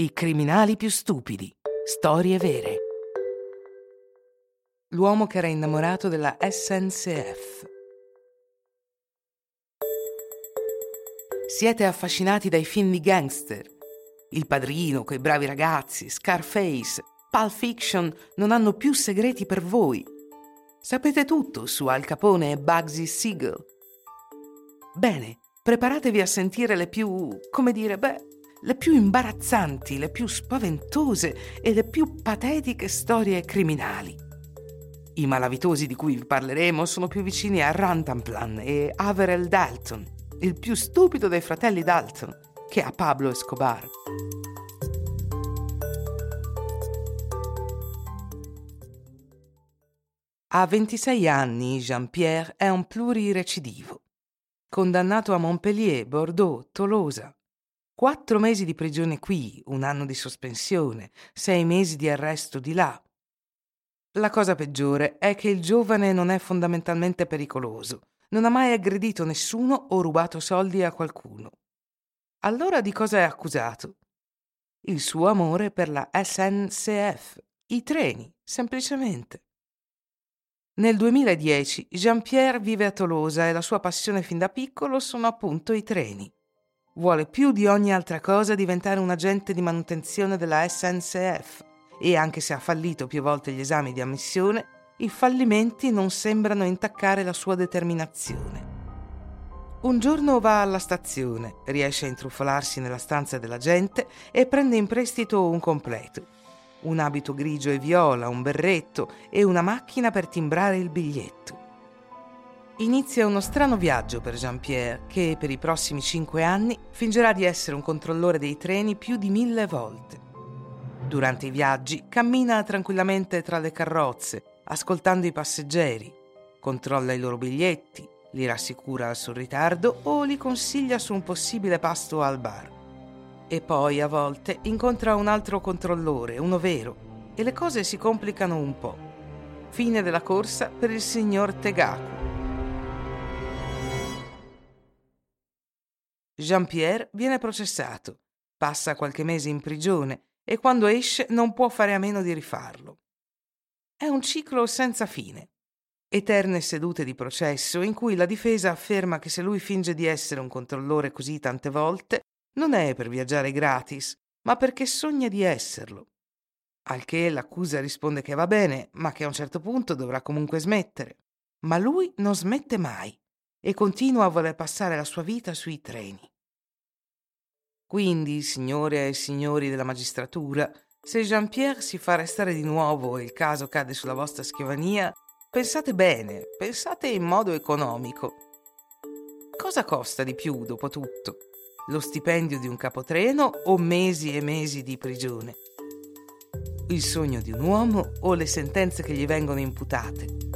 I criminali più stupidi. Storie vere. L'uomo che era innamorato della SNCF. Siete affascinati dai film di gangster. Il padrino, quei bravi ragazzi, Scarface, Pulp Fiction non hanno più segreti per voi. Sapete tutto su Al Capone e Bugsy Siegel. Bene, preparatevi a sentire le più, come dire, beh, le più imbarazzanti, le più spaventose e le più patetiche storie criminali. I malavitosi di cui vi parleremo sono più vicini a Rantanplan e Averell Dalton, il più stupido dei fratelli Dalton, che a Pablo Escobar. A 26 anni Jean-Pierre è un plurirecidivo, condannato a Montpellier, Bordeaux, Tolosa, Quattro mesi di prigione qui, un anno di sospensione, sei mesi di arresto di là. La cosa peggiore è che il giovane non è fondamentalmente pericoloso, non ha mai aggredito nessuno o rubato soldi a qualcuno. Allora di cosa è accusato? Il suo amore per la SNCF, i treni, semplicemente. Nel 2010 Jean-Pierre vive a Tolosa e la sua passione fin da piccolo sono appunto i treni. Vuole più di ogni altra cosa diventare un agente di manutenzione della SNCF e anche se ha fallito più volte gli esami di ammissione, i fallimenti non sembrano intaccare la sua determinazione. Un giorno va alla stazione, riesce a intrufolarsi nella stanza della gente e prende in prestito un completo. Un abito grigio e viola, un berretto e una macchina per timbrare il biglietto inizia uno strano viaggio per Jean-Pierre che per i prossimi cinque anni fingerà di essere un controllore dei treni più di mille volte. Durante i viaggi cammina tranquillamente tra le carrozze, ascoltando i passeggeri, controlla i loro biglietti, li rassicura sul ritardo o li consiglia su un possibile pasto al bar. E poi a volte incontra un altro controllore, uno vero, e le cose si complicano un po'. Fine della corsa per il signor Tegaku. Jean-Pierre viene processato, passa qualche mese in prigione e quando esce non può fare a meno di rifarlo. È un ciclo senza fine. Eterne sedute di processo in cui la difesa afferma che se lui finge di essere un controllore così tante volte, non è per viaggiare gratis, ma perché sogna di esserlo. Al che l'accusa risponde che va bene, ma che a un certo punto dovrà comunque smettere. Ma lui non smette mai e continua a voler passare la sua vita sui treni. Quindi, signore e signori della magistratura, se Jean-Pierre si fa arrestare di nuovo e il caso cade sulla vostra scrivania, pensate bene, pensate in modo economico. Cosa costa di più, dopo tutto? Lo stipendio di un capotreno o mesi e mesi di prigione? Il sogno di un uomo o le sentenze che gli vengono imputate?